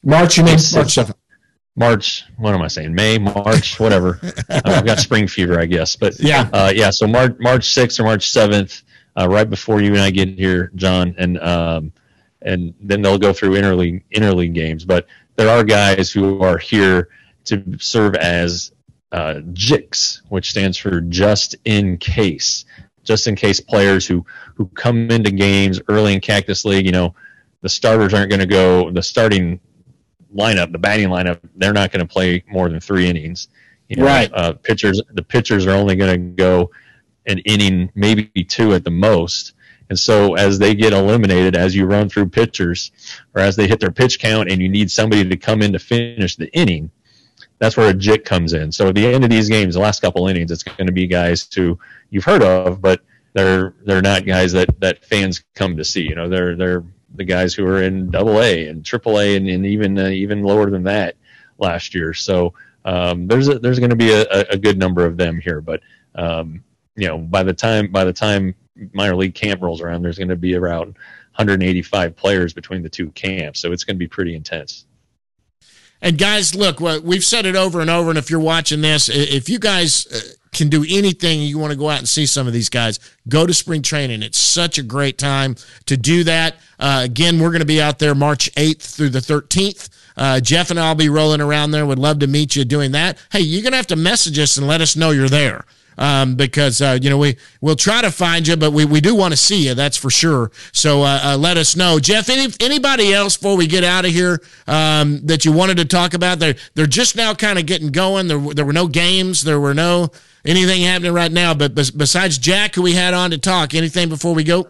March, you mean March 7th. March, what am I saying? May, March, whatever. I've got spring fever, I guess. But yeah, uh, yeah. So March, March 6th or March 7th, uh, right before you and I get here, John, and um, and then they'll go through interleague interleague games. But there are guys who are here to serve as uh, JICs, which stands for just in case. Just in case players who, who come into games early in Cactus League, you know, the starters aren't going to go, the starting lineup, the batting lineup, they're not going to play more than three innings. You know, right. Uh, pitchers, the pitchers are only going to go an inning, maybe two at the most. And so as they get eliminated, as you run through pitchers, or as they hit their pitch count, and you need somebody to come in to finish the inning, that's where a JIC comes in. So at the end of these games, the last couple innings, it's going to be guys who you've heard of, but they're they're not guys that, that fans come to see. You know, they're they're the guys who are in Double A and Triple A and, and even uh, even lower than that last year. So um, there's a, there's going to be a, a, good number of them here, but um, you know by the time by the time minor league camp rolls around, there's going to be around 185 players between the two camps, so it's going to be pretty intense. And guys, look, we've said it over and over. And if you're watching this, if you guys uh, can do anything, you want to go out and see some of these guys, go to spring training. It's such a great time to do that. Uh, again, we're going to be out there March 8th through the 13th. Uh, Jeff and I'll be rolling around there. Would love to meet you doing that. Hey, you're going to have to message us and let us know you're there um, because uh, you know we we'll try to find you, but we, we do want to see you. That's for sure. So uh, uh, let us know, Jeff. Any anybody else before we get out of here um, that you wanted to talk about? They're they're just now kind of getting going. There there were no games. There were no anything happening right now. But besides Jack, who we had on to talk, anything before we go?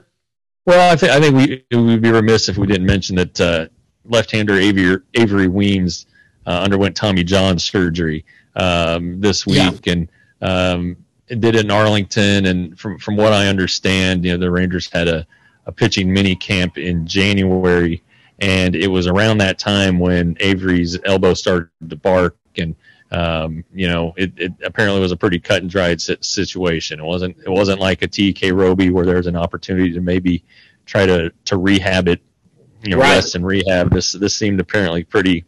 Well, I think I think we would be remiss if we didn't mention that uh, left-hander Avery, Avery Weems uh, underwent Tommy John surgery um, this week, yeah. and um, did it in Arlington. And from from what I understand, you know, the Rangers had a, a pitching mini camp in January, and it was around that time when Avery's elbow started to bark and um, you know, it, it, apparently was a pretty cut and dried situation. It wasn't it wasn't like a Tekoah Roby where there's an opportunity to maybe try to to rehab it, you know, right. rest and rehab. This this seemed apparently pretty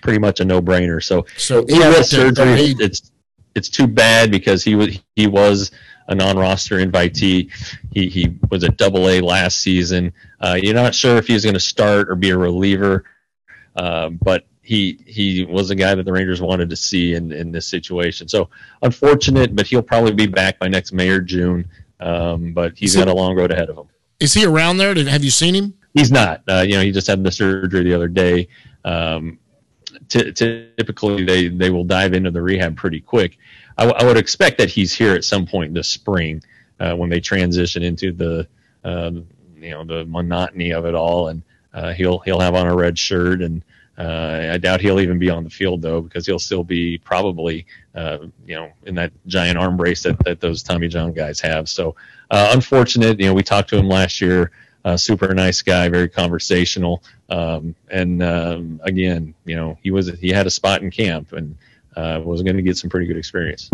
pretty much a no brainer. So so he had surgery. It's it's too bad because he was he was a non-roster invitee. He he was a double A last season. Uh, you're not sure if he's going to start or be a reliever, uh, but he he was a guy that the Rangers wanted to see in, in this situation. So unfortunate, but he'll probably be back by next May or June. Um, but he's got a long road ahead of him. Is he around there? Have you seen him? He's not. Uh, you know, he just had the surgery the other day. Um, t- typically, they they will dive into the rehab pretty quick. I, w- I would expect that he's here at some point this spring uh, when they transition into the um, you know the monotony of it all, and uh, he'll he'll have on a red shirt and uh, I doubt he'll even be on the field though, because he'll still be probably, uh, you know, in that giant arm brace that, that those Tommy John guys have. So, uh, unfortunate. You know, we talked to him last year. Uh, super nice guy, very conversational. Um, and um, again, you know, he was he had a spot in camp and uh, was going to get some pretty good experience.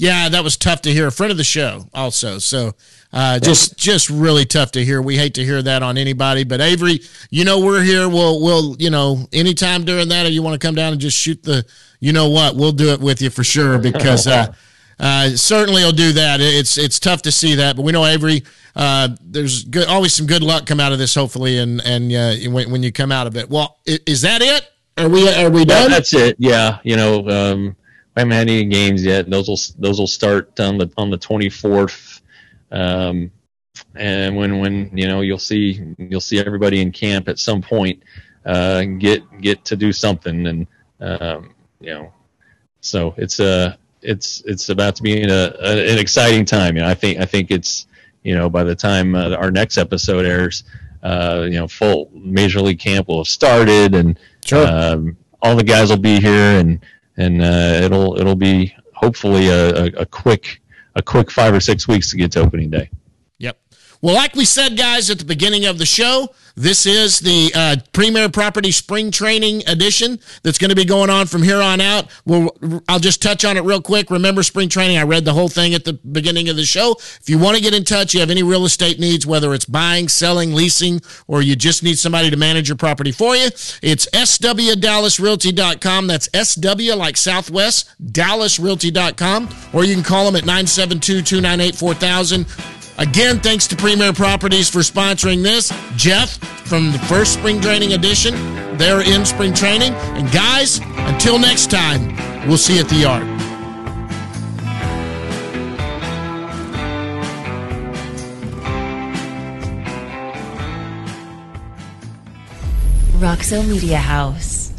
Yeah, that was tough to hear. A friend of the show, also. So, uh, just just really tough to hear. We hate to hear that on anybody. But Avery, you know we're here. We'll we'll you know anytime during that, or you want to come down and just shoot the, you know what, we'll do it with you for sure because uh, uh, certainly will do that. It's it's tough to see that, but we know Avery. Uh, there's good, always some good luck come out of this, hopefully, and and uh, when when you come out of it. Well, is that it? Are we are we done? That's it. Yeah, you know. Um, I haven't had any games yet. Those will those will start on the on the 24th, um, and when when you know you'll see you'll see everybody in camp at some point uh, get get to do something, and um, you know, so it's a it's it's about to be a, a, an exciting time. You know, I think I think it's you know by the time uh, our next episode airs, uh, you know, full major league camp will have started, and sure. um, all the guys will be here, and and uh, it'll it'll be hopefully a, a, a quick a quick five or six weeks to get to opening day. Well, like we said, guys, at the beginning of the show, this is the uh, Premier Property Spring Training Edition that's going to be going on from here on out. We'll, I'll just touch on it real quick. Remember spring training? I read the whole thing at the beginning of the show. If you want to get in touch, you have any real estate needs, whether it's buying, selling, leasing, or you just need somebody to manage your property for you, it's swdallasrealty.com. That's SW like Southwest, dallasrealty.com, or you can call them at 972 298 4000 Again, thanks to Premier Properties for sponsoring this. Jeff from the first spring training edition, they're in spring training. And guys, until next time, we'll see you at the yard. Roxo Media House.